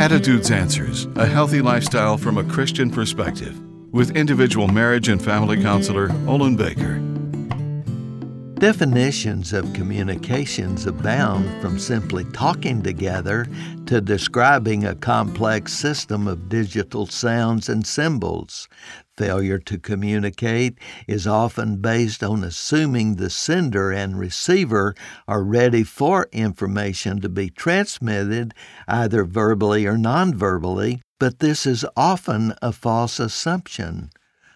Attitudes Answers A Healthy Lifestyle from a Christian Perspective with individual marriage and family counselor Olin Baker. Definitions of communications abound from simply talking together to describing a complex system of digital sounds and symbols. Failure to communicate is often based on assuming the sender and receiver are ready for information to be transmitted, either verbally or non-verbally, but this is often a false assumption.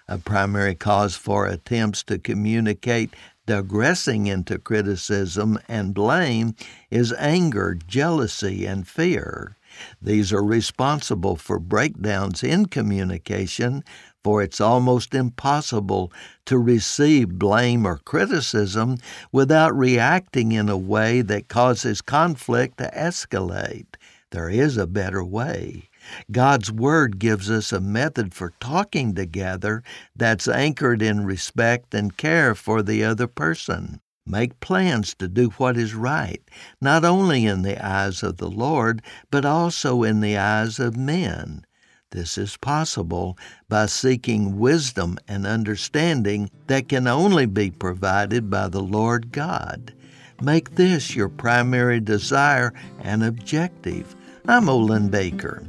A primary cause for attempts to communicate digressing into criticism and blame is anger, jealousy, and fear. These are responsible for breakdowns in communication, for it's almost impossible to receive blame or criticism without reacting in a way that causes conflict to escalate. There is a better way. God's Word gives us a method for talking together that's anchored in respect and care for the other person. Make plans to do what is right, not only in the eyes of the Lord, but also in the eyes of men. This is possible by seeking wisdom and understanding that can only be provided by the Lord God. Make this your primary desire and objective. I'm Olin Baker.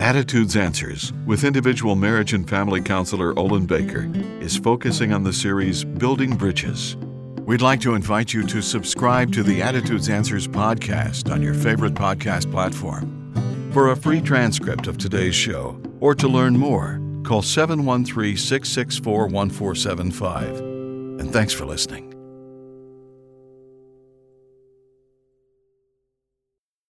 Attitudes Answers with individual marriage and family counselor Olin Baker is focusing on the series Building Bridges. We'd like to invite you to subscribe to the Attitudes Answers podcast on your favorite podcast platform. For a free transcript of today's show or to learn more, call 713 664 1475. And thanks for listening.